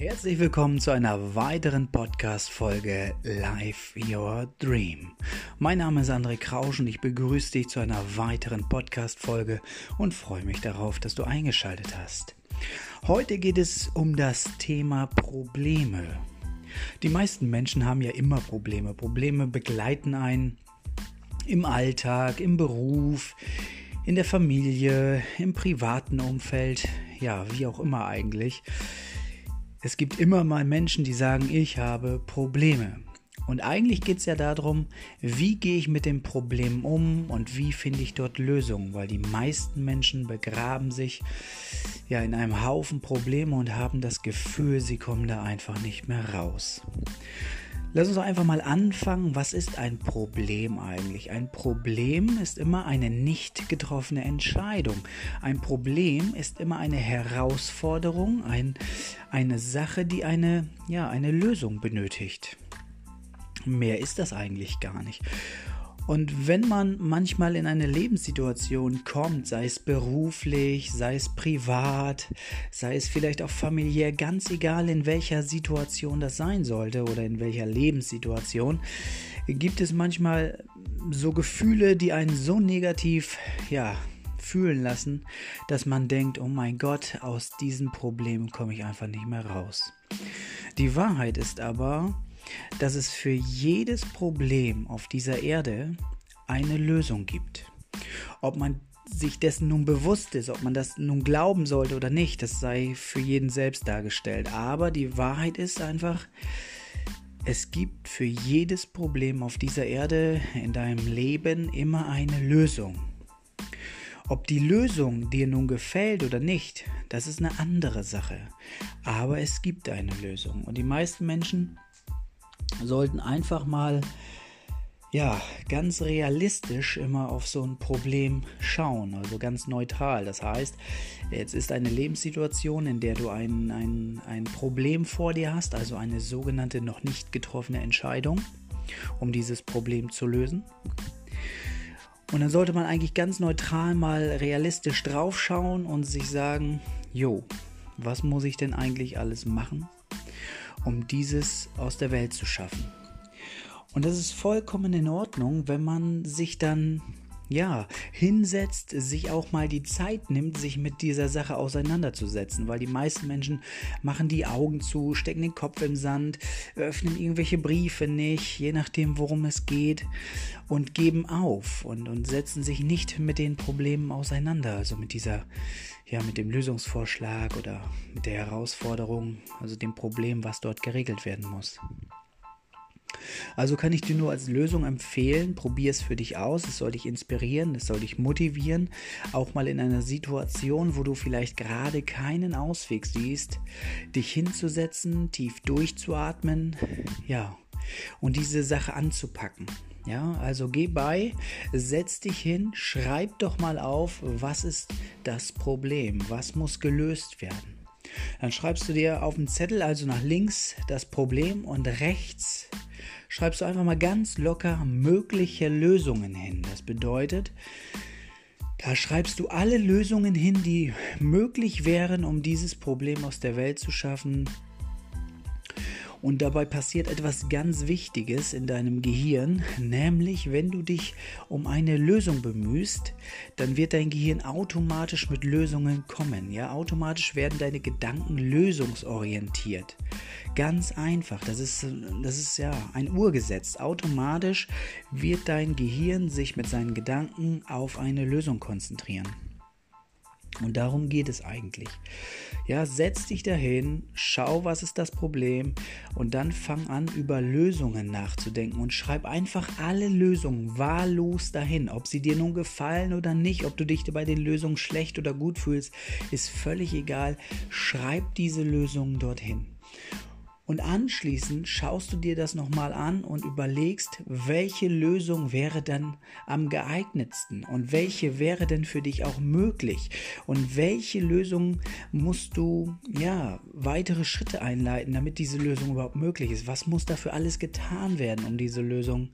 Herzlich willkommen zu einer weiteren Podcast-Folge Live Your Dream. Mein Name ist André Krausch und ich begrüße dich zu einer weiteren Podcast-Folge und freue mich darauf, dass du eingeschaltet hast. Heute geht es um das Thema Probleme. Die meisten Menschen haben ja immer Probleme. Probleme begleiten einen im Alltag, im Beruf, in der Familie, im privaten Umfeld, ja, wie auch immer eigentlich. Es gibt immer mal Menschen, die sagen, ich habe Probleme. Und eigentlich geht es ja darum, wie gehe ich mit dem Problem um und wie finde ich dort Lösungen, weil die meisten Menschen begraben sich ja in einem Haufen Probleme und haben das Gefühl, sie kommen da einfach nicht mehr raus. Lass uns doch einfach mal anfangen. Was ist ein Problem eigentlich? Ein Problem ist immer eine nicht getroffene Entscheidung. Ein Problem ist immer eine Herausforderung, ein, eine Sache, die eine, ja, eine Lösung benötigt. Mehr ist das eigentlich gar nicht. Und wenn man manchmal in eine Lebenssituation kommt, sei es beruflich, sei es privat, sei es vielleicht auch familiär, ganz egal in welcher Situation das sein sollte oder in welcher Lebenssituation, gibt es manchmal so Gefühle, die einen so negativ, ja, fühlen lassen, dass man denkt, oh mein Gott, aus diesem Problem komme ich einfach nicht mehr raus. Die Wahrheit ist aber, dass es für jedes Problem auf dieser Erde eine Lösung gibt. Ob man sich dessen nun bewusst ist, ob man das nun glauben sollte oder nicht, das sei für jeden selbst dargestellt. Aber die Wahrheit ist einfach, es gibt für jedes Problem auf dieser Erde in deinem Leben immer eine Lösung. Ob die Lösung dir nun gefällt oder nicht, das ist eine andere Sache. Aber es gibt eine Lösung. Und die meisten Menschen sollten einfach mal ja, ganz realistisch immer auf so ein Problem schauen, also ganz neutral. Das heißt, jetzt ist eine Lebenssituation, in der du ein, ein, ein Problem vor dir hast, also eine sogenannte noch nicht getroffene Entscheidung, um dieses Problem zu lösen. Und dann sollte man eigentlich ganz neutral mal realistisch draufschauen und sich sagen, jo, was muss ich denn eigentlich alles machen, um dieses aus der Welt zu schaffen. Und das ist vollkommen in Ordnung, wenn man sich dann ja, hinsetzt, sich auch mal die Zeit nimmt, sich mit dieser Sache auseinanderzusetzen, weil die meisten Menschen machen die Augen zu, stecken den Kopf im Sand, öffnen irgendwelche Briefe nicht, je nachdem, worum es geht, und geben auf und, und setzen sich nicht mit den Problemen auseinander, also mit dieser, ja, mit dem Lösungsvorschlag oder mit der Herausforderung, also dem Problem, was dort geregelt werden muss. Also kann ich dir nur als Lösung empfehlen, probier es für dich aus, es soll dich inspirieren, es soll dich motivieren, auch mal in einer Situation, wo du vielleicht gerade keinen Ausweg siehst, dich hinzusetzen, tief durchzuatmen, ja, und diese Sache anzupacken. Ja, also geh bei, setz dich hin, schreib doch mal auf, was ist das Problem, was muss gelöst werden. Dann schreibst du dir auf den Zettel, also nach links, das Problem und rechts schreibst du einfach mal ganz locker mögliche Lösungen hin. Das bedeutet, da schreibst du alle Lösungen hin, die möglich wären, um dieses Problem aus der Welt zu schaffen, und dabei passiert etwas ganz Wichtiges in deinem Gehirn, nämlich wenn du dich um eine Lösung bemühst, dann wird dein Gehirn automatisch mit Lösungen kommen. Ja, automatisch werden deine Gedanken lösungsorientiert. Ganz einfach. Das ist, das ist ja ein Urgesetz. Automatisch wird dein Gehirn sich mit seinen Gedanken auf eine Lösung konzentrieren. Und darum geht es eigentlich. Ja, setz dich dahin, schau, was ist das Problem und dann fang an, über Lösungen nachzudenken und schreib einfach alle Lösungen wahllos dahin. Ob sie dir nun gefallen oder nicht, ob du dich bei den Lösungen schlecht oder gut fühlst, ist völlig egal. Schreib diese Lösungen dorthin. Und anschließend schaust du dir das nochmal an und überlegst, welche Lösung wäre dann am geeignetsten und welche wäre denn für dich auch möglich und welche Lösung musst du, ja, weitere Schritte einleiten, damit diese Lösung überhaupt möglich ist. Was muss dafür alles getan werden, um diese Lösung,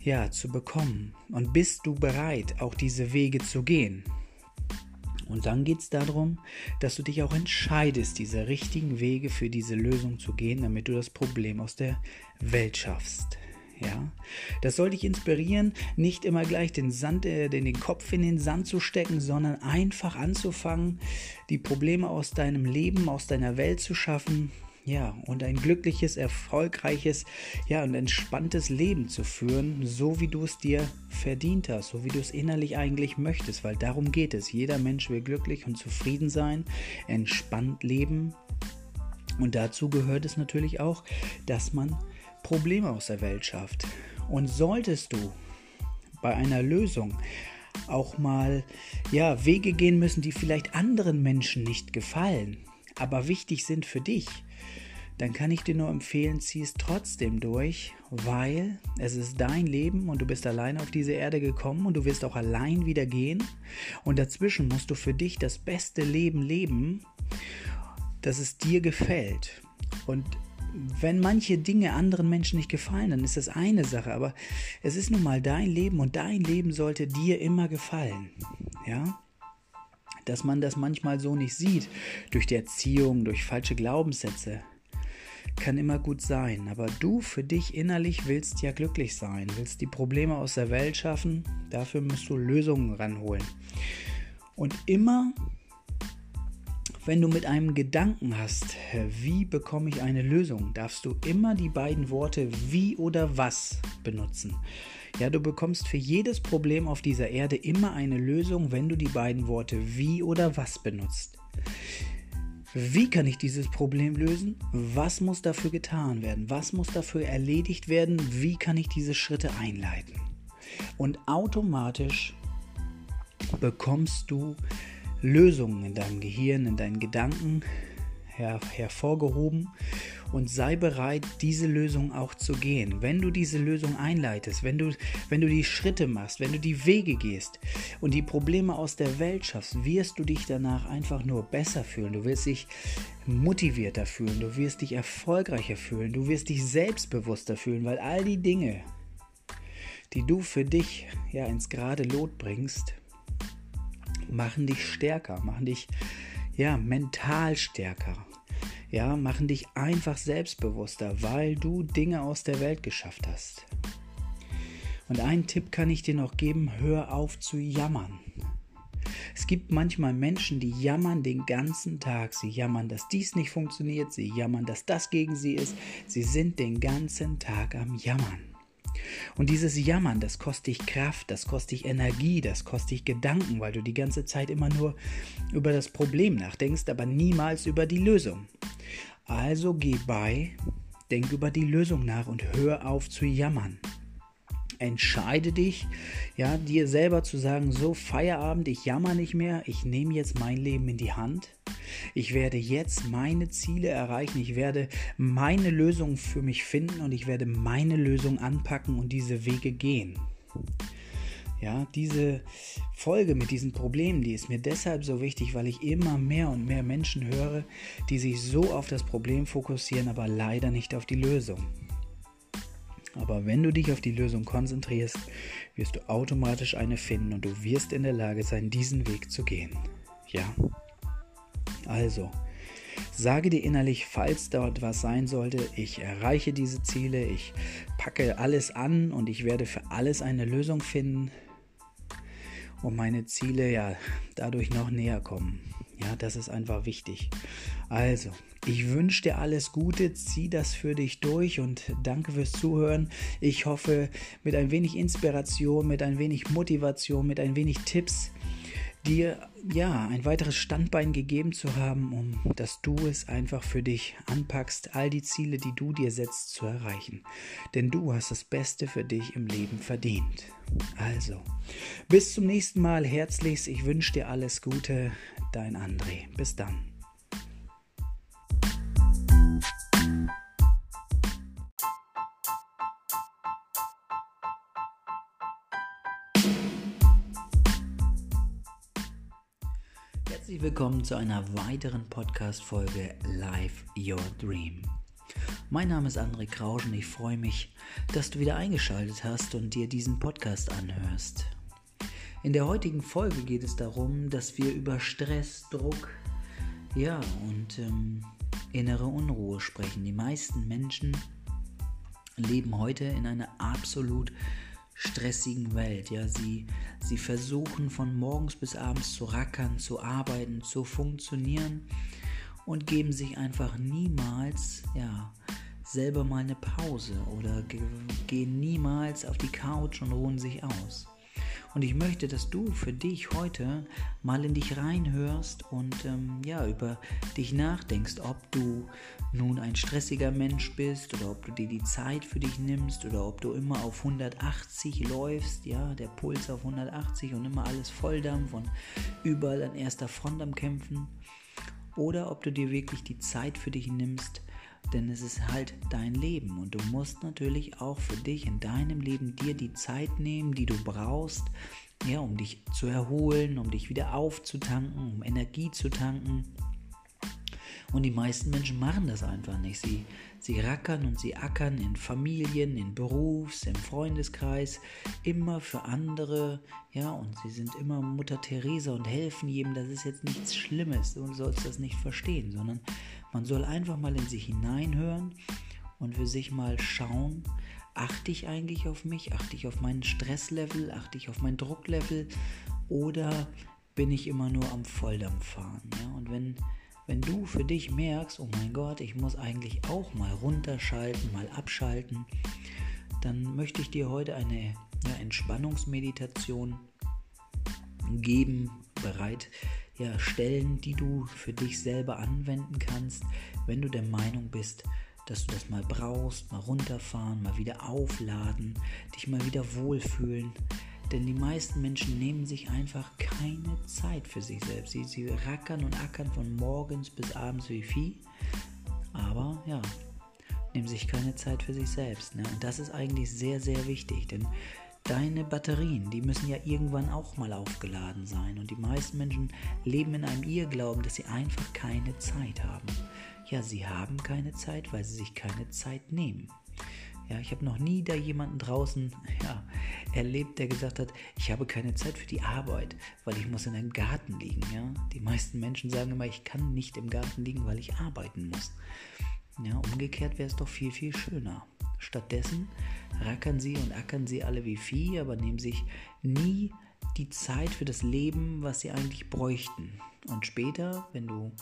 ja, zu bekommen? Und bist du bereit, auch diese Wege zu gehen? Und dann geht es darum, dass du dich auch entscheidest, diese richtigen Wege für diese Lösung zu gehen, damit du das Problem aus der Welt schaffst. Ja, das soll dich inspirieren, nicht immer gleich den Sand, äh, den, den Kopf in den Sand zu stecken, sondern einfach anzufangen, die Probleme aus deinem Leben, aus deiner Welt zu schaffen, ja, und ein glückliches, erfolgreiches, ja, und entspanntes Leben zu führen, so wie du es dir verdient hast, so wie du es innerlich eigentlich möchtest, weil darum geht es. Jeder Mensch will glücklich und zufrieden sein, entspannt leben. Und dazu gehört es natürlich auch, dass man Probleme aus der Welt schafft. Und solltest du bei einer Lösung auch mal ja, Wege gehen müssen, die vielleicht anderen Menschen nicht gefallen, aber wichtig sind für dich, dann kann ich dir nur empfehlen, zieh es trotzdem durch, weil es ist dein Leben und du bist allein auf diese Erde gekommen und du wirst auch allein wieder gehen. Und dazwischen musst du für dich das beste Leben leben, dass es dir gefällt. Und wenn manche Dinge anderen Menschen nicht gefallen, dann ist das eine Sache, aber es ist nun mal dein Leben und dein Leben sollte dir immer gefallen. Ja? Dass man das manchmal so nicht sieht, durch die Erziehung, durch falsche Glaubenssätze, kann immer gut sein, aber du für dich innerlich willst ja glücklich sein, willst die Probleme aus der Welt schaffen, dafür musst du Lösungen ranholen. Und immer, wenn du mit einem Gedanken hast, wie bekomme ich eine Lösung, darfst du immer die beiden Worte wie oder was benutzen. Ja, du bekommst für jedes Problem auf dieser Erde immer eine Lösung, wenn du die beiden Worte wie oder was benutzt. Wie kann ich dieses Problem lösen? Was muss dafür getan werden? Was muss dafür erledigt werden? Wie kann ich diese Schritte einleiten? Und automatisch bekommst du Lösungen in deinem Gehirn, in deinen Gedanken her hervorgehoben und sei bereit, diese Lösung auch zu gehen. Wenn du diese Lösung einleitest, wenn du, wenn du die Schritte machst, wenn du die Wege gehst und die Probleme aus der Welt schaffst, wirst du dich danach einfach nur besser fühlen. Du wirst dich motivierter fühlen, du wirst dich erfolgreicher fühlen, du wirst dich selbstbewusster fühlen, weil all die Dinge, die du für dich ja ins gerade Lot bringst, machen dich stärker, machen dich ja mental stärker ja, machen dich einfach selbstbewusster, weil du Dinge aus der Welt geschafft hast. Und einen Tipp kann ich dir noch geben, hör auf zu jammern. Es gibt manchmal Menschen, die jammern den ganzen Tag. Sie jammern, dass dies nicht funktioniert, sie jammern, dass das gegen sie ist. Sie sind den ganzen Tag am Jammern. Und dieses Jammern, das kostet dich Kraft, das kostet dich Energie, das kostet dich Gedanken, weil du die ganze Zeit immer nur über das Problem nachdenkst, aber niemals über die Lösung. Also geh bei, denk über die Lösung nach und hör auf zu jammern. Entscheide dich, ja, dir selber zu sagen, so Feierabend, ich jammer nicht mehr, ich nehme jetzt mein Leben in die Hand. Ich werde jetzt meine Ziele erreichen, ich werde meine Lösung für mich finden und ich werde meine Lösung anpacken und diese Wege gehen. Ja, diese Folge mit diesen Problemen, die ist mir deshalb so wichtig, weil ich immer mehr und mehr Menschen höre, die sich so auf das Problem fokussieren, aber leider nicht auf die Lösung. Aber wenn du dich auf die Lösung konzentrierst, wirst du automatisch eine finden und du wirst in der Lage sein, diesen Weg zu gehen. Ja? Also, sage dir innerlich, falls dort was sein sollte, ich erreiche diese Ziele, ich packe alles an und ich werde für alles eine Lösung finden und meine Ziele ja dadurch noch näher kommen. Ja, das ist einfach wichtig. Also, ich wünsche dir alles Gute, zieh das für dich durch und danke fürs Zuhören. Ich hoffe, mit ein wenig Inspiration, mit ein wenig Motivation, mit ein wenig Tipps dir ja ein weiteres Standbein gegeben zu haben, um dass du es einfach für dich anpackst, all die Ziele, die du dir setzt, zu erreichen. Denn du hast das Beste für dich im Leben verdient. Also, bis zum nächsten Mal herzlichst. Ich wünsche dir alles Gute. Dein André. Bis dann. Herzlich willkommen zu einer weiteren Podcast-Folge Live Your Dream. Mein Name ist André Krausch und ich freue mich, dass du wieder eingeschaltet hast und dir diesen Podcast anhörst. In der heutigen Folge geht es darum, dass wir über Stress, Druck, ja und ähm, innere Unruhe sprechen. Die meisten Menschen leben heute in einer absolut stressigen Welt. Ja, sie, sie versuchen von morgens bis abends zu rackern, zu arbeiten, zu funktionieren und geben sich einfach niemals, ja, selber mal eine Pause oder gehen niemals auf die Couch und ruhen sich aus. Und ich möchte, dass du für dich heute mal in dich reinhörst und ähm, ja, über dich nachdenkst, ob du nun ein stressiger Mensch bist oder ob du dir die Zeit für dich nimmst oder ob du immer auf 180 läufst, ja, der Puls auf 180 und immer alles Volldampf und überall an erster Front am Kämpfen. Oder ob du dir wirklich die Zeit für dich nimmst, denn es ist halt dein Leben und du musst natürlich auch für dich in deinem Leben dir die Zeit nehmen, die du brauchst, ja, um dich zu erholen, um dich wieder aufzutanken, um Energie zu tanken. Und die meisten Menschen machen das einfach nicht. Sie, sie rackern und sie ackern in Familien, in Berufs-, im Freundeskreis, immer für andere. Ja, und sie sind immer Mutter Teresa und helfen jedem. Das ist jetzt nichts Schlimmes. Du sollst das nicht verstehen, sondern man soll einfach mal in sich hineinhören und für sich mal schauen, achte ich eigentlich auf mich, achte ich auf meinen Stresslevel, achte ich auf mein Drucklevel oder bin ich immer nur am Volldampf fahren. Ja? Und wenn wenn du für dich merkst, oh mein Gott, ich muss eigentlich auch mal runterschalten, mal abschalten, dann möchte ich dir heute eine ja, Entspannungsmeditation geben, bereit ja, stellen, die du für dich selber anwenden kannst, wenn du der Meinung bist, dass du das mal brauchst, mal runterfahren, mal wieder aufladen, dich mal wieder wohlfühlen, denn die meisten Menschen nehmen sich einfach keine Zeit für sich selbst. Sie, sie rackern und ackern von morgens bis abends wie Vieh. Aber ja, nehmen sich keine Zeit für sich selbst. Ne? Und das ist eigentlich sehr, sehr wichtig. Denn deine Batterien, die müssen ja irgendwann auch mal aufgeladen sein. Und die meisten Menschen leben in einem Irrglauben, dass sie einfach keine Zeit haben. Ja, sie haben keine Zeit, weil sie sich keine Zeit nehmen. Ja, ich habe noch nie da jemanden draußen ja, erlebt, der gesagt hat, ich habe keine Zeit für die Arbeit, weil ich muss in einem Garten liegen. Ja? Die meisten Menschen sagen immer, ich kann nicht im Garten liegen, weil ich arbeiten muss. Ja, umgekehrt wäre es doch viel, viel schöner. Stattdessen rackern sie und ackern sie alle wie Vieh, aber nehmen sich nie die Zeit für das Leben, was sie eigentlich bräuchten. Und später, wenn du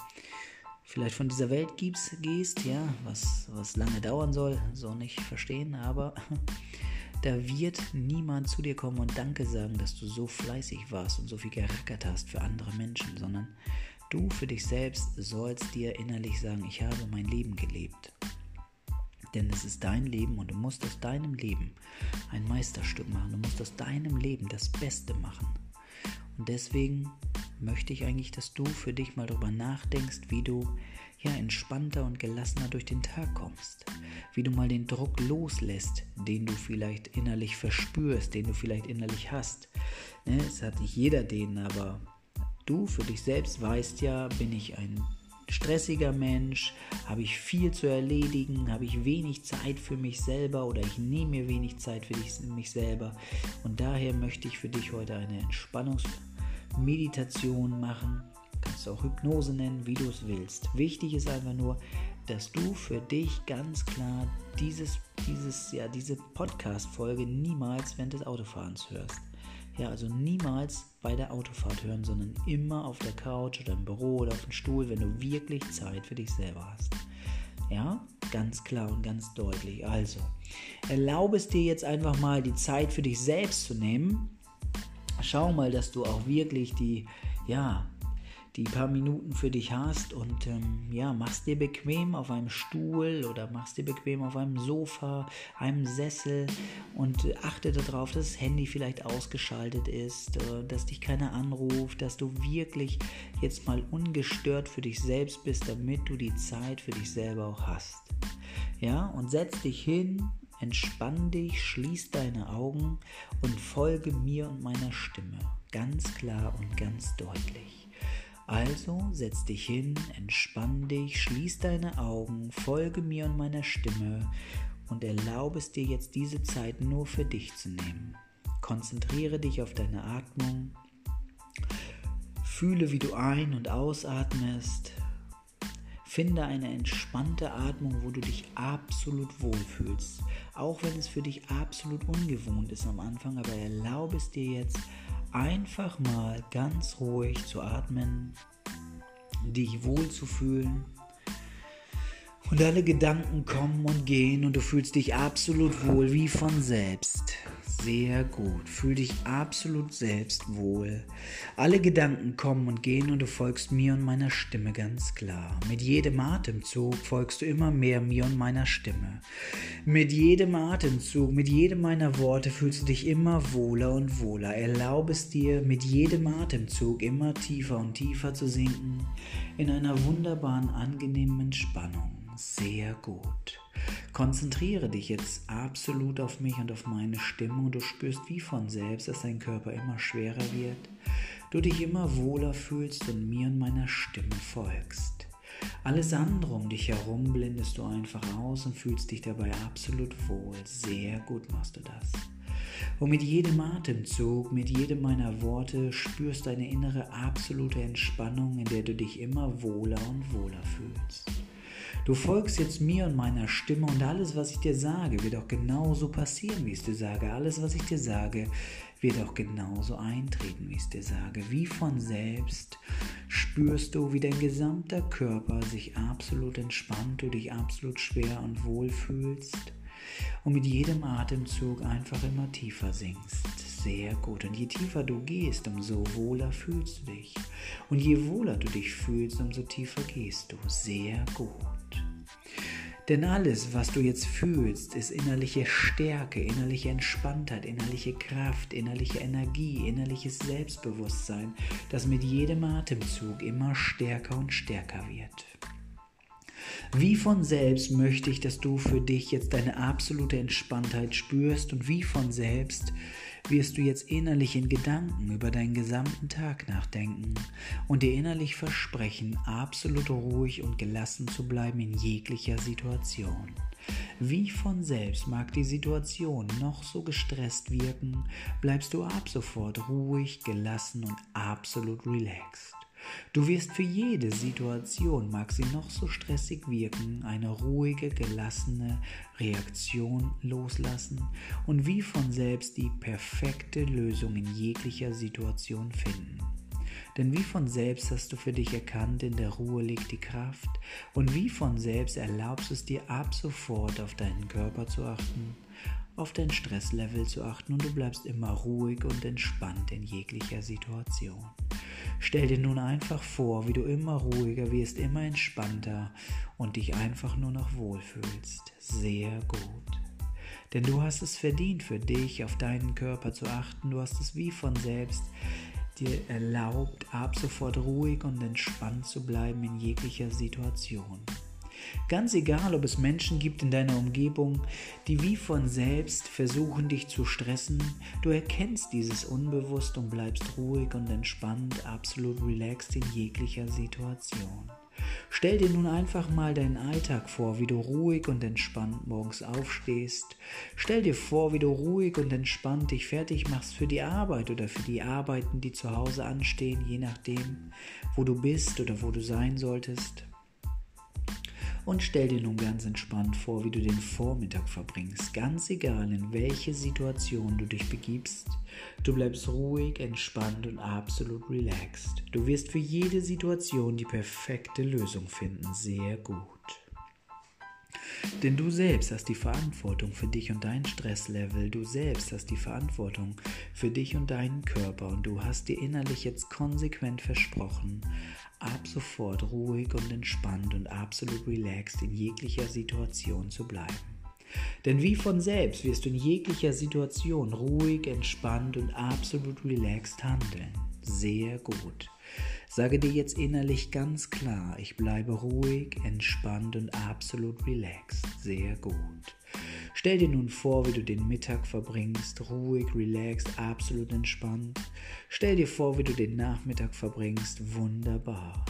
vielleicht von dieser Welt gibst, gehst, ja, was, was lange dauern soll, so nicht verstehen, aber da wird niemand zu dir kommen und Danke sagen, dass du so fleißig warst und so viel gerackert hast für andere Menschen, sondern du für dich selbst sollst dir innerlich sagen, ich habe mein Leben gelebt. Denn es ist dein Leben und du musst aus deinem Leben ein Meisterstück machen. Du musst aus deinem Leben das Beste machen. Und deswegen möchte ich eigentlich, dass du für dich mal darüber nachdenkst, wie du ja entspannter und gelassener durch den Tag kommst, wie du mal den Druck loslässt, den du vielleicht innerlich verspürst, den du vielleicht innerlich hast. Ne, es hat nicht jeder den, aber du für dich selbst weißt ja, bin ich ein stressiger Mensch, habe ich viel zu erledigen, habe ich wenig Zeit für mich selber oder ich nehme mir wenig Zeit für mich selber. Und daher möchte ich für dich heute eine Entspannungsmeditation machen. Kannst du auch Hypnose nennen, wie du es willst. Wichtig ist einfach nur, dass du für dich ganz klar dieses, dieses, ja, diese Podcast-Folge niemals während des Autofahrens hörst. Ja, also niemals bei der Autofahrt hören, sondern immer auf der Couch oder im Büro oder auf dem Stuhl, wenn du wirklich Zeit für dich selber hast. Ja, ganz klar und ganz deutlich. Also, erlaube es dir jetzt einfach mal die Zeit für dich selbst zu nehmen. Schau mal, dass du auch wirklich die, ja, die paar Minuten für dich hast und ähm, ja, machst dir bequem auf einem Stuhl oder machst dir bequem auf einem Sofa, einem Sessel und achte darauf, dass das Handy vielleicht ausgeschaltet ist, äh, dass dich keiner anruft, dass du wirklich jetzt mal ungestört für dich selbst bist, damit du die Zeit für dich selber auch hast. Ja, und setz dich hin, entspann dich, schließ deine Augen und folge mir und meiner Stimme. Ganz klar und ganz deutlich. Also setz dich hin, entspann dich, schließ deine Augen, folge mir und meiner Stimme und erlaube es dir jetzt diese Zeit nur für dich zu nehmen. Konzentriere dich auf deine Atmung. Fühle, wie du ein- und ausatmest. Finde eine entspannte Atmung, wo du dich absolut wohlfühlst. Auch wenn es für dich absolut ungewohnt ist am Anfang, aber erlaube es dir jetzt einfach mal ganz ruhig zu atmen, dich wohl zu fühlen und alle Gedanken kommen und gehen und du fühlst dich absolut wohl wie von selbst. Sehr gut. Fühl dich absolut selbst wohl. Alle Gedanken kommen und gehen und du folgst mir und meiner Stimme ganz klar. Mit jedem Atemzug folgst du immer mehr mir und meiner Stimme. Mit jedem Atemzug, mit jedem meiner Worte fühlst du dich immer wohler und wohler. Erlaube es dir, mit jedem Atemzug immer tiefer und tiefer zu sinken in einer wunderbaren, angenehmen Entspannung sehr gut. Konzentriere dich jetzt absolut auf mich und auf meine Stimme und du spürst wie von selbst, dass dein Körper immer schwerer wird, du dich immer wohler fühlst und mir und meiner Stimme folgst. Alles andere um dich herum blendest du einfach aus und fühlst dich dabei absolut wohl. Sehr gut machst du das. Und mit jedem Atemzug, mit jedem meiner Worte spürst du eine innere absolute Entspannung, in der du dich immer wohler und wohler fühlst. Du folgst jetzt mir und meiner Stimme und alles, was ich dir sage, wird auch genauso passieren, wie ich dir sage. Alles, was ich dir sage, wird auch genauso eintreten, wie ich dir sage. Wie von selbst spürst du, wie dein gesamter Körper sich absolut entspannt, du dich absolut schwer und wohl fühlst und mit jedem Atemzug einfach immer tiefer sinkst. Sehr gut. Und je tiefer du gehst, umso wohler fühlst du dich. Und je wohler du dich fühlst, umso tiefer gehst du. Sehr gut. Denn alles, was du jetzt fühlst, ist innerliche Stärke, innerliche Entspanntheit, innerliche Kraft, innerliche Energie, innerliches Selbstbewusstsein, das mit jedem Atemzug immer stärker und stärker wird. Wie von selbst möchte ich, dass du für dich jetzt deine absolute Entspanntheit spürst und wie von selbst wirst du jetzt innerlich in Gedanken über deinen gesamten Tag nachdenken und dir innerlich versprechen, absolut ruhig und gelassen zu bleiben in jeglicher Situation. Wie von selbst mag die Situation noch so gestresst wirken, bleibst du ab sofort ruhig, gelassen und absolut relaxed. Du wirst für jede Situation, mag sie noch so stressig wirken, eine ruhige, gelassene Reaktion loslassen und wie von selbst die perfekte Lösung in jeglicher Situation finden. Denn wie von selbst hast du für dich erkannt, in der Ruhe liegt die Kraft und wie von selbst erlaubst es dir ab sofort auf deinen Körper zu achten, auf dein Stresslevel zu achten und du bleibst immer ruhig und entspannt in jeglicher Situation. Stell dir nun einfach vor, wie du immer ruhiger wirst, immer entspannter und dich einfach nur noch wohlfühlst. Sehr gut. Denn du hast es verdient, für dich auf deinen Körper zu achten. Du hast es wie von selbst dir erlaubt, ab sofort ruhig und entspannt zu bleiben in jeglicher Situation. Ganz egal, ob es Menschen gibt in deiner Umgebung, die wie von selbst versuchen, dich zu stressen, du erkennst dieses unbewusst und bleibst ruhig und entspannt, absolut relaxed in jeglicher Situation. Stell dir nun einfach mal deinen Alltag vor, wie du ruhig und entspannt morgens aufstehst. Stell dir vor, wie du ruhig und entspannt dich fertig machst für die Arbeit oder für die Arbeiten, die zu Hause anstehen, je nachdem, wo du bist oder wo du sein solltest. Und stell dir nun ganz entspannt vor, wie du den Vormittag verbringst. Ganz egal, in welche Situation du dich begibst. Du bleibst ruhig, entspannt und absolut relaxed. Du wirst für jede Situation die perfekte Lösung finden. Sehr gut. Denn du selbst hast die Verantwortung für dich und dein Stresslevel. Du selbst hast die Verantwortung für dich und deinen Körper. Und du hast dir innerlich jetzt konsequent versprochen, ab sofort ruhig und entspannt und absolut relaxed in jeglicher Situation zu bleiben. Denn wie von selbst wirst du in jeglicher Situation ruhig, entspannt und absolut relaxed handeln. Sehr gut. Sage dir jetzt innerlich ganz klar, ich bleibe ruhig, entspannt und absolut relaxed. Sehr gut. Stell dir nun vor, wie du den Mittag verbringst, ruhig, relaxed, absolut entspannt. Stell dir vor, wie du den Nachmittag verbringst, wunderbar.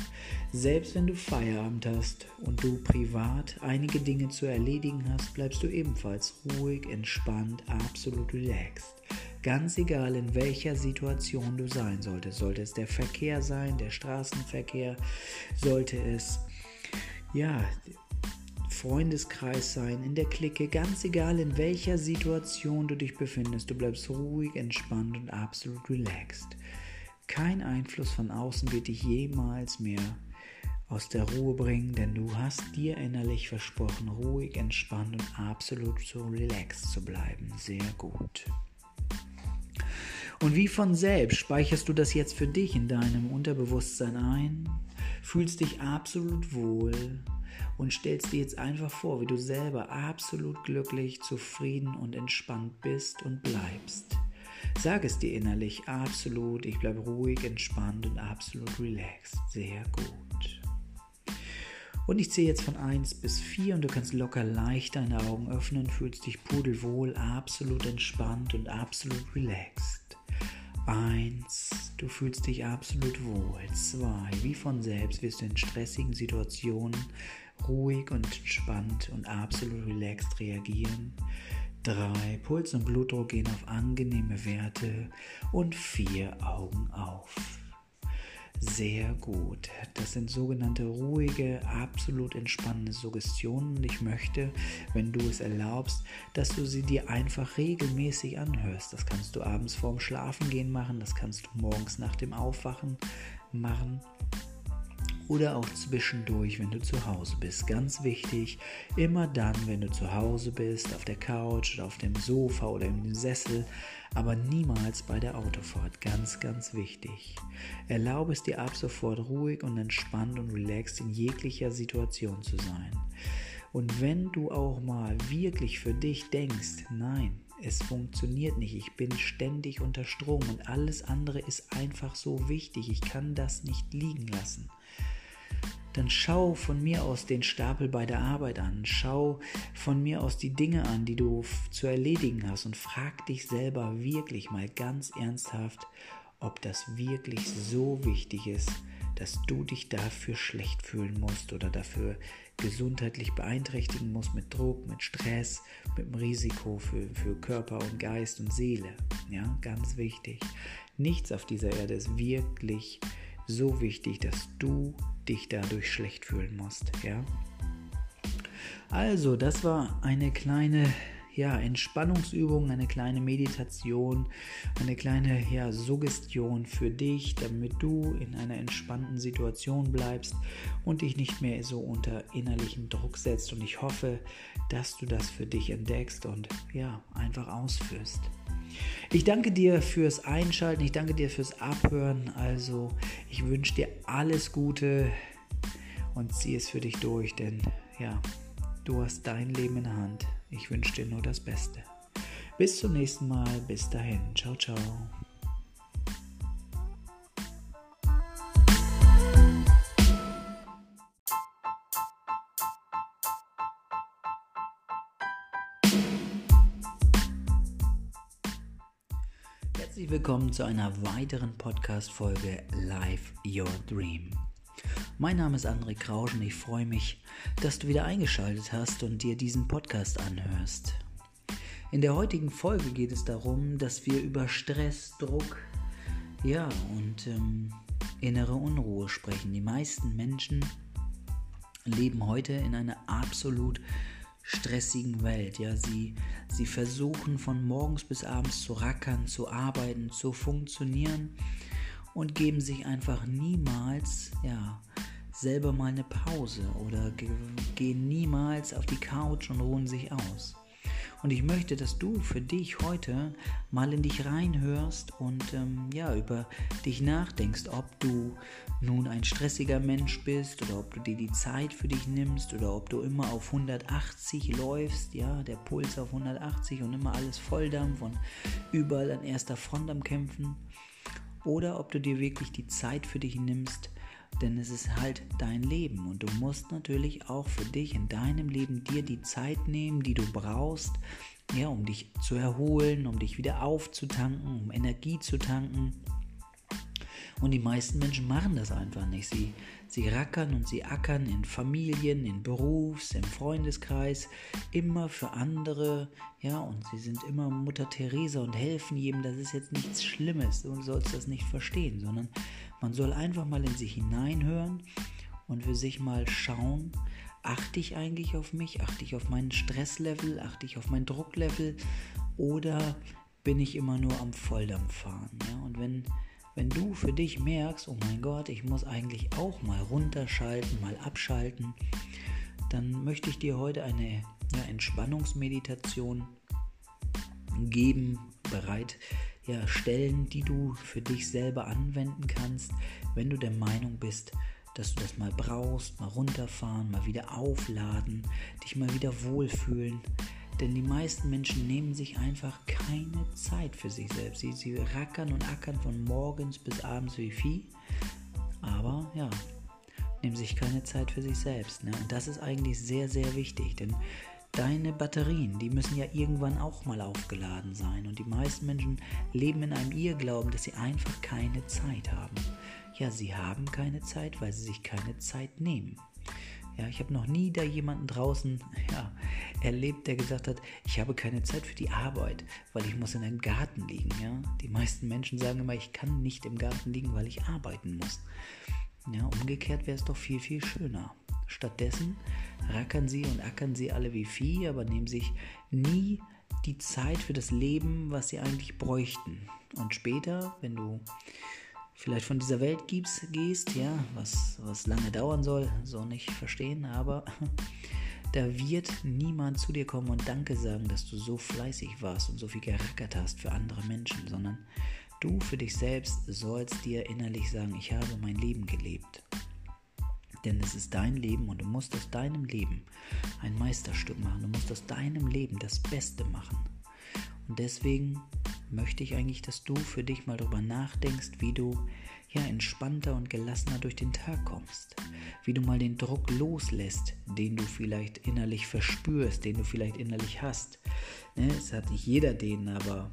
Selbst wenn du Feierabend hast und du privat einige Dinge zu erledigen hast, bleibst du ebenfalls ruhig, entspannt, absolut relaxed. Ganz egal, in welcher Situation du sein solltest. Sollte es der Verkehr sein, der Straßenverkehr, sollte es ja Freundeskreis sein, in der Clique, ganz egal in welcher Situation du dich befindest, du bleibst ruhig, entspannt und absolut relaxed. Kein Einfluss von außen wird dich jemals mehr aus der Ruhe bringen, denn du hast dir innerlich versprochen, ruhig, entspannt und absolut so relaxed zu bleiben. Sehr gut. Und wie von selbst speicherst du das jetzt für dich in deinem Unterbewusstsein ein, fühlst dich absolut wohl und stellst dir jetzt einfach vor, wie du selber absolut glücklich, zufrieden und entspannt bist und bleibst. Sag es dir innerlich absolut, ich bleibe ruhig, entspannt und absolut relaxed. Sehr gut. Und ich zähle jetzt von 1 bis 4 und du kannst locker leicht deine Augen öffnen, fühlst dich pudelwohl, absolut entspannt und absolut relaxed. 1, du fühlst dich absolut wohl. 2, wie von selbst wirst du in stressigen Situationen ruhig und entspannt und absolut relaxed reagieren. 3. Puls und Blutdruck gehen auf angenehme Werte. Und 4. Augen auf. Sehr gut. Das sind sogenannte ruhige, absolut entspannende Suggestionen ich möchte, wenn du es erlaubst, dass du sie dir einfach regelmäßig anhörst. Das kannst du abends vorm Schlafengehen machen, das kannst du morgens nach dem Aufwachen machen oder auch zwischendurch, wenn du zu Hause bist. Ganz wichtig, immer dann, wenn du zu Hause bist, auf der Couch oder auf dem Sofa oder im Sessel, aber niemals bei der Autofahrt. Ganz, ganz wichtig. Erlaube es dir ab sofort ruhig und entspannt und relaxed in jeglicher Situation zu sein. Und wenn du auch mal wirklich für dich denkst, nein, es funktioniert nicht, ich bin ständig unter Strom und alles andere ist einfach so wichtig, ich kann das nicht liegen lassen dann schau von mir aus den Stapel bei der Arbeit an, schau von mir aus die Dinge an, die du zu erledigen hast und frag dich selber wirklich mal ganz ernsthaft, ob das wirklich so wichtig ist, dass du dich dafür schlecht fühlen musst oder dafür gesundheitlich beeinträchtigen musst mit Druck, mit Stress, mit dem Risiko für, für Körper und Geist und Seele. Ja, ganz wichtig. Nichts auf dieser Erde ist wirklich so wichtig, dass du dich dadurch schlecht fühlen musst, ja? Also, das war eine kleine ja, Entspannungsübung, eine kleine Meditation, eine kleine ja, Suggestion für dich, damit du in einer entspannten Situation bleibst und dich nicht mehr so unter innerlichem Druck setzt. Und ich hoffe, dass du das für dich entdeckst und ja, einfach ausführst. Ich danke dir fürs Einschalten, ich danke dir fürs Abhören. Also, ich wünsche dir alles Gute und zieh es für dich durch, denn ja, du hast dein Leben in der Hand. Ich wünsche dir nur das Beste. Bis zum nächsten Mal. Bis dahin. Ciao, ciao. Herzlich willkommen zu einer weiteren Podcast-Folge Live Your Dream. Mein Name ist André Krausch und ich freue mich, dass du wieder eingeschaltet hast und dir diesen Podcast anhörst. In der heutigen Folge geht es darum, dass wir über Stress, Druck, ja und ähm, innere Unruhe sprechen. Die meisten Menschen leben heute in einer absolut stressigen Welt. Ja, sie, sie versuchen von morgens bis abends zu rackern, zu arbeiten, zu funktionieren und geben sich einfach niemals ja, selber mal eine Pause oder gehen niemals auf die Couch und ruhen sich aus. Und ich möchte, dass du für dich heute mal in dich reinhörst und ähm, ja, über dich nachdenkst, ob du nun ein stressiger Mensch bist oder ob du dir die Zeit für dich nimmst oder ob du immer auf 180 läufst, ja, der Puls auf 180 und immer alles Volldampf und überall an erster Front am Kämpfen. Oder ob du dir wirklich die Zeit für dich nimmst, denn es ist halt dein Leben und du musst natürlich auch für dich in deinem Leben dir die Zeit nehmen, die du brauchst, ja, um dich zu erholen, um dich wieder aufzutanken, um Energie zu tanken. Und die meisten Menschen machen das einfach nicht. Sie, sie rackern und sie ackern in Familien, in Berufs-, im Freundeskreis, immer für andere. Ja, und sie sind immer Mutter Teresa und helfen jedem. Das ist jetzt nichts Schlimmes. Du sollst das nicht verstehen, sondern man soll einfach mal in sich hineinhören und für sich mal schauen, achte ich eigentlich auf mich, achte ich auf meinen Stresslevel, achte ich auf mein Drucklevel oder bin ich immer nur am Volldampf fahren. Ja? Und wenn wenn du für dich merkst, oh mein Gott, ich muss eigentlich auch mal runterschalten, mal abschalten, dann möchte ich dir heute eine ja, Entspannungsmeditation geben, bereit ja, stellen, die du für dich selber anwenden kannst, wenn du der Meinung bist, dass du das mal brauchst, mal runterfahren, mal wieder aufladen, dich mal wieder wohlfühlen. Denn die meisten Menschen nehmen sich einfach keine Zeit für sich selbst. Sie, sie rackern und ackern von morgens bis abends wie Vieh. Aber ja, nehmen sich keine Zeit für sich selbst. Ne? Und das ist eigentlich sehr, sehr wichtig. Denn deine Batterien, die müssen ja irgendwann auch mal aufgeladen sein. Und die meisten Menschen leben in einem Irrglauben, dass sie einfach keine Zeit haben. Ja, sie haben keine Zeit, weil sie sich keine Zeit nehmen. Ja, ich habe noch nie da jemanden draußen ja, erlebt, der gesagt hat, ich habe keine Zeit für die Arbeit, weil ich muss in einem Garten liegen. Ja? Die meisten Menschen sagen immer, ich kann nicht im Garten liegen, weil ich arbeiten muss. Ja, umgekehrt wäre es doch viel, viel schöner. Stattdessen rackern sie und ackern sie alle wie Vieh, aber nehmen sich nie die Zeit für das Leben, was sie eigentlich bräuchten. Und später, wenn du vielleicht von dieser Welt gibst, gehst, ja, was, was lange dauern soll, so nicht verstehen, aber da wird niemand zu dir kommen und Danke sagen, dass du so fleißig warst und so viel gerackert hast für andere Menschen, sondern du für dich selbst sollst dir innerlich sagen, ich habe mein Leben gelebt. Denn es ist dein Leben und du musst aus deinem Leben ein Meisterstück machen. Du musst aus deinem Leben das Beste machen. Und deswegen möchte ich eigentlich, dass du für dich mal darüber nachdenkst, wie du ja entspannter und gelassener durch den Tag kommst, wie du mal den Druck loslässt, den du vielleicht innerlich verspürst, den du vielleicht innerlich hast. Ne, es hat nicht jeder den, aber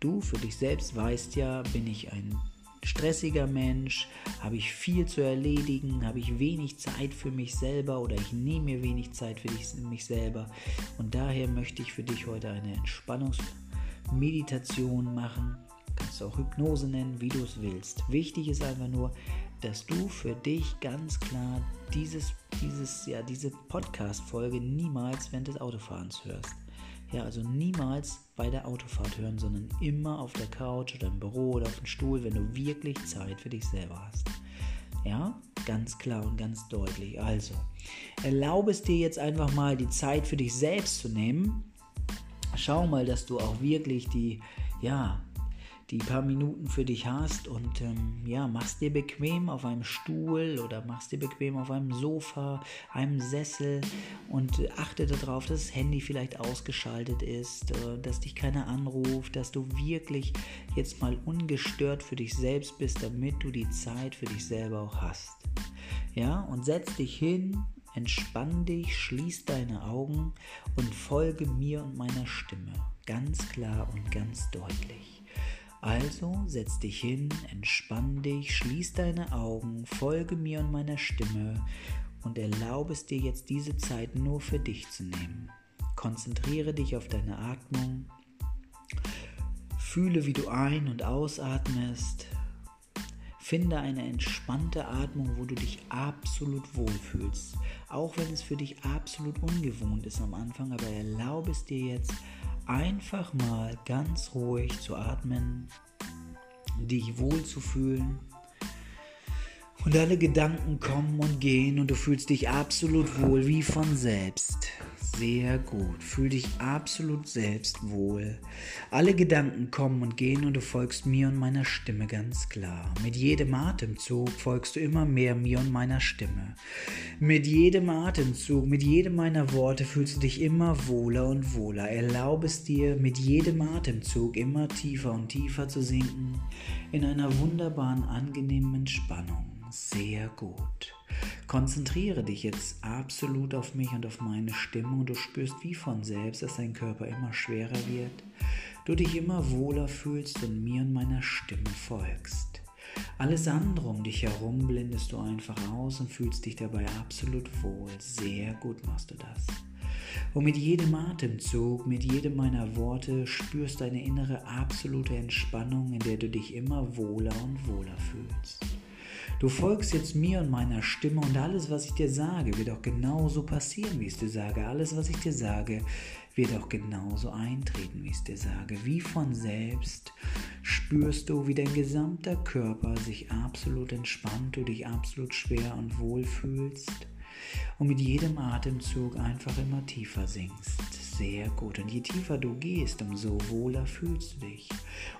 du für dich selbst weißt ja, bin ich ein stressiger Mensch, habe ich viel zu erledigen, habe ich wenig Zeit für mich selber oder ich nehme mir wenig Zeit für mich selber. Und daher möchte ich für dich heute eine Entspannungsmeditation machen. Kannst du auch Hypnose nennen, wie du es willst. Wichtig ist einfach nur, dass du für dich ganz klar dieses, dieses, ja, diese Podcast-Folge niemals während des Autofahrens hörst. Ja, also niemals bei der Autofahrt hören, sondern immer auf der Couch oder im Büro oder auf dem Stuhl, wenn du wirklich Zeit für dich selber hast. Ja, ganz klar und ganz deutlich. Also, erlaube es dir jetzt einfach mal die Zeit für dich selbst zu nehmen. Schau mal, dass du auch wirklich die, ja, die paar Minuten für dich hast und ähm, ja, machst dir bequem auf einem Stuhl oder machst dir bequem auf einem Sofa, einem Sessel und achte darauf, dass das Handy vielleicht ausgeschaltet ist, äh, dass dich keiner anruft, dass du wirklich jetzt mal ungestört für dich selbst bist, damit du die Zeit für dich selber auch hast. Ja, und setz dich hin, entspann dich, schließ deine Augen und folge mir und meiner Stimme. Ganz klar und ganz deutlich. Also setz dich hin, entspann dich, schließ deine Augen, folge mir und meiner Stimme und erlaube es dir jetzt diese Zeit nur für dich zu nehmen. Konzentriere dich auf deine Atmung. Fühle, wie du ein- und ausatmest. Finde eine entspannte Atmung, wo du dich absolut wohlfühlst. Auch wenn es für dich absolut ungewohnt ist am Anfang, aber erlaube es dir jetzt einfach mal ganz ruhig zu atmen, dich wohl zu fühlen. Und alle Gedanken kommen und gehen und du fühlst dich absolut wohl wie von selbst. Sehr gut. Fühl dich absolut selbst wohl. Alle Gedanken kommen und gehen und du folgst mir und meiner Stimme ganz klar. Mit jedem Atemzug folgst du immer mehr mir und meiner Stimme. Mit jedem Atemzug, mit jedem meiner Worte fühlst du dich immer wohler und wohler. Erlaube es dir, mit jedem Atemzug immer tiefer und tiefer zu sinken in einer wunderbaren, angenehmen Entspannung. Sehr gut. Konzentriere dich jetzt absolut auf mich und auf meine Stimme und du spürst wie von selbst, dass dein Körper immer schwerer wird, du dich immer wohler fühlst und mir und meiner Stimme folgst. Alles andere um dich herum blendest du einfach aus und fühlst dich dabei absolut wohl. Sehr gut machst du das. Und mit jedem Atemzug, mit jedem meiner Worte spürst du eine innere absolute Entspannung, in der du dich immer wohler und wohler fühlst. Du folgst jetzt mir und meiner Stimme und alles, was ich dir sage, wird auch genauso passieren, wie ich es dir sage. Alles, was ich dir sage, wird auch genauso eintreten, wie ich es dir sage. Wie von selbst spürst du, wie dein gesamter Körper sich absolut entspannt, du dich absolut schwer und wohl fühlst und mit jedem Atemzug einfach immer tiefer sinkst. Sehr gut. Und je tiefer du gehst, umso wohler fühlst du dich.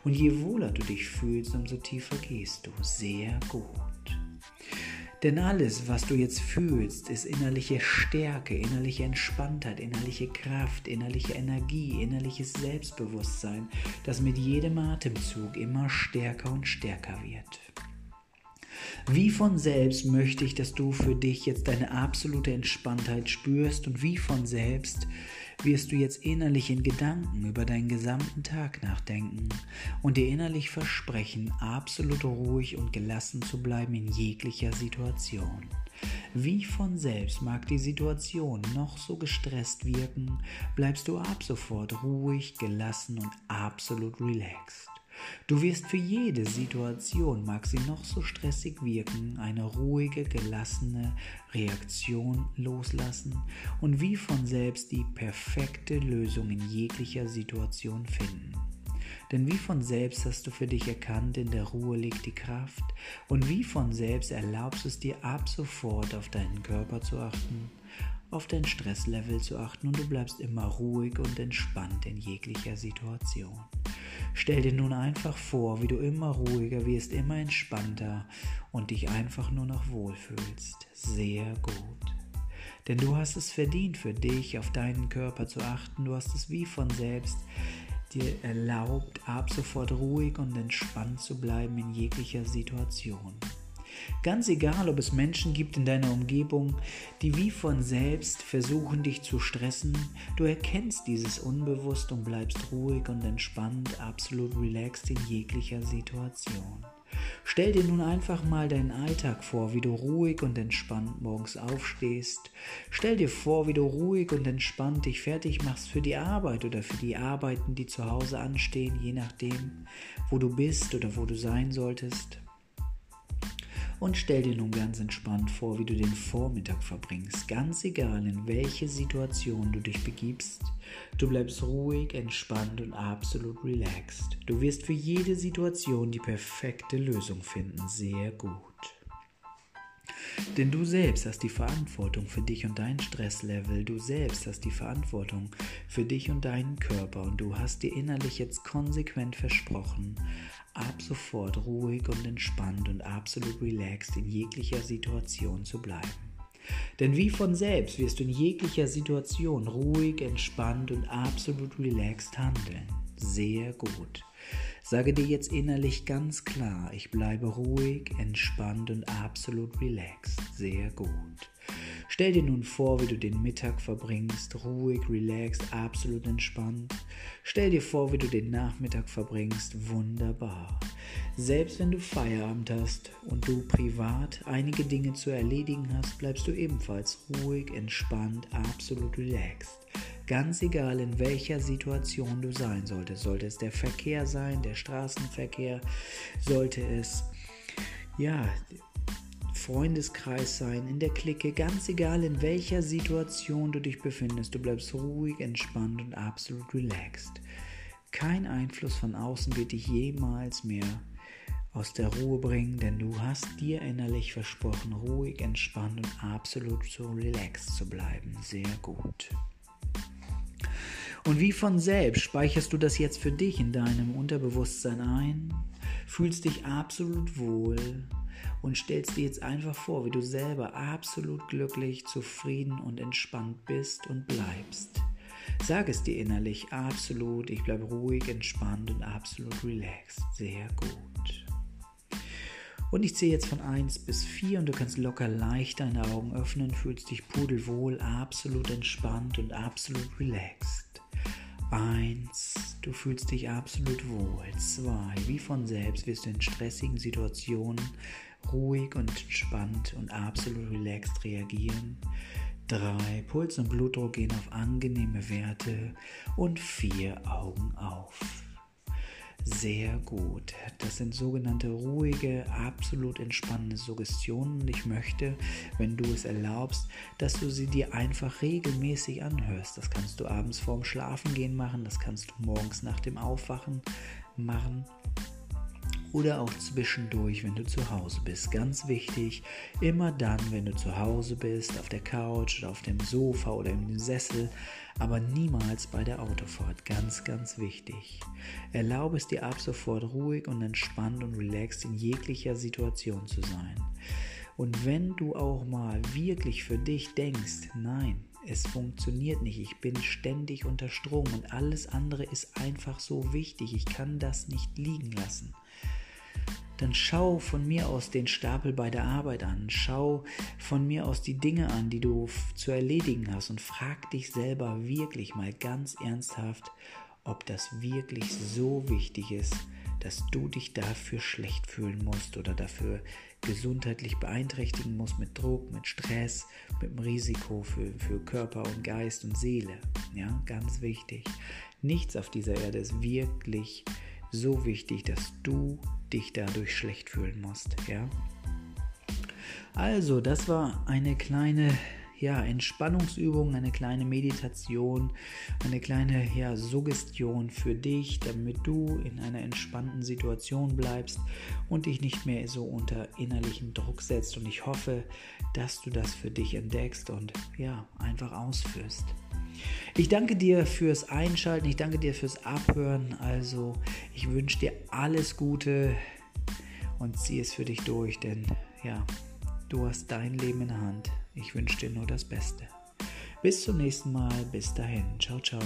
Und je wohler du dich fühlst, umso tiefer gehst du. Sehr gut. Denn alles, was du jetzt fühlst, ist innerliche Stärke, innerliche Entspanntheit, innerliche Kraft, innerliche Energie, innerliches Selbstbewusstsein, das mit jedem Atemzug immer stärker und stärker wird. Wie von selbst möchte ich, dass du für dich jetzt deine absolute Entspanntheit spürst und wie von selbst wirst du jetzt innerlich in Gedanken über deinen gesamten Tag nachdenken und dir innerlich versprechen, absolut ruhig und gelassen zu bleiben in jeglicher Situation. Wie von selbst mag die Situation noch so gestresst wirken, bleibst du ab sofort ruhig, gelassen und absolut relaxed. Du wirst für jede Situation, mag sie noch so stressig wirken, eine ruhige, gelassene Reaktion loslassen und wie von selbst die perfekte Lösung in jeglicher Situation finden. Denn wie von selbst hast du für dich erkannt, in der Ruhe liegt die Kraft und wie von selbst erlaubst es dir ab sofort auf deinen Körper zu achten, auf dein Stresslevel zu achten und du bleibst immer ruhig und entspannt in jeglicher Situation. Stell dir nun einfach vor, wie du immer ruhiger wirst, immer entspannter und dich einfach nur noch wohlfühlst. Sehr gut. Denn du hast es verdient, für dich auf deinen Körper zu achten. Du hast es wie von selbst dir erlaubt, ab sofort ruhig und entspannt zu bleiben in jeglicher Situation. Ganz egal, ob es Menschen gibt in deiner Umgebung, die wie von selbst versuchen, dich zu stressen, du erkennst dieses unbewusst und bleibst ruhig und entspannt, absolut relaxed in jeglicher Situation. Stell dir nun einfach mal deinen Alltag vor, wie du ruhig und entspannt morgens aufstehst. Stell dir vor, wie du ruhig und entspannt dich fertig machst für die Arbeit oder für die Arbeiten, die zu Hause anstehen, je nachdem, wo du bist oder wo du sein solltest. Und stell dir nun ganz entspannt vor, wie du den Vormittag verbringst. Ganz egal, in welche Situation du dich begibst, du bleibst ruhig, entspannt und absolut relaxed. Du wirst für jede Situation die perfekte Lösung finden. Sehr gut. Denn du selbst hast die Verantwortung für dich und dein Stresslevel. Du selbst hast die Verantwortung für dich und deinen Körper. Und du hast dir innerlich jetzt konsequent versprochen, ab sofort ruhig und entspannt und absolut relaxed in jeglicher Situation zu bleiben. Denn wie von selbst wirst du in jeglicher Situation ruhig, entspannt und absolut relaxed handeln. Sehr gut. Sage dir jetzt innerlich ganz klar, ich bleibe ruhig, entspannt und absolut relaxed. Sehr gut. Stell dir nun vor, wie du den Mittag verbringst, ruhig, relaxed, absolut entspannt. Stell dir vor, wie du den Nachmittag verbringst, wunderbar. Selbst wenn du Feierabend hast und du privat einige Dinge zu erledigen hast, bleibst du ebenfalls ruhig, entspannt, absolut relaxed. Ganz egal, in welcher Situation du sein solltest. Sollte es der Verkehr sein, der Straßenverkehr, sollte es ja Freundeskreis sein, in der Clique, ganz egal in welcher Situation du dich befindest, du bleibst ruhig, entspannt und absolut relaxed. Kein Einfluss von außen wird dich jemals mehr aus der Ruhe bringen, denn du hast dir innerlich versprochen, ruhig, entspannt und absolut so relaxed zu bleiben. Sehr gut. Und wie von selbst speicherst du das jetzt für dich in deinem Unterbewusstsein ein, fühlst dich absolut wohl und stellst dir jetzt einfach vor, wie du selber absolut glücklich, zufrieden und entspannt bist und bleibst. Sag es dir innerlich absolut, ich bleibe ruhig, entspannt und absolut relaxed. Sehr gut. Und ich zähle jetzt von 1 bis 4 und du kannst locker leicht deine Augen öffnen, fühlst dich pudelwohl, absolut entspannt und absolut relaxed. Eins, du fühlst dich absolut wohl. Zwei, wie von selbst wirst du in stressigen Situationen ruhig und entspannt und absolut relaxed reagieren. 3. Puls und Blutdruck gehen auf angenehme Werte. Und 4. Augen auf. Sehr gut. Das sind sogenannte ruhige, absolut entspannende Suggestionen. Ich möchte, wenn du es erlaubst, dass du sie dir einfach regelmäßig anhörst. Das kannst du abends vorm Schlafengehen machen, das kannst du morgens nach dem Aufwachen machen oder auch zwischendurch, wenn du zu Hause bist. Ganz wichtig, immer dann, wenn du zu Hause bist, auf der Couch oder auf dem Sofa oder im Sessel, aber niemals bei der Autofahrt. Ganz, ganz wichtig. Erlaube es dir ab sofort ruhig und entspannt und relaxed in jeglicher Situation zu sein. Und wenn du auch mal wirklich für dich denkst, nein, es funktioniert nicht, ich bin ständig unter Strom und alles andere ist einfach so wichtig, ich kann das nicht liegen lassen dann schau von mir aus den Stapel bei der Arbeit an, schau von mir aus die Dinge an, die du zu erledigen hast und frag dich selber wirklich mal ganz ernsthaft, ob das wirklich so wichtig ist, dass du dich dafür schlecht fühlen musst oder dafür gesundheitlich beeinträchtigen musst mit Druck, mit Stress, mit dem Risiko für, für Körper und Geist und Seele. Ja, ganz wichtig. Nichts auf dieser Erde ist wirklich so wichtig, dass du dich dadurch schlecht fühlen musst, ja? Also, das war eine kleine ja, Entspannungsübung, eine kleine Meditation, eine kleine ja, Suggestion für dich, damit du in einer entspannten Situation bleibst und dich nicht mehr so unter innerlichen Druck setzt. Und ich hoffe, dass du das für dich entdeckst und ja, einfach ausführst. Ich danke dir fürs Einschalten, ich danke dir fürs Abhören. Also, ich wünsche dir alles Gute und zieh es für dich durch, denn ja, du hast dein Leben in der Hand. Ich wünsche dir nur das Beste. Bis zum nächsten Mal. Bis dahin. Ciao, ciao.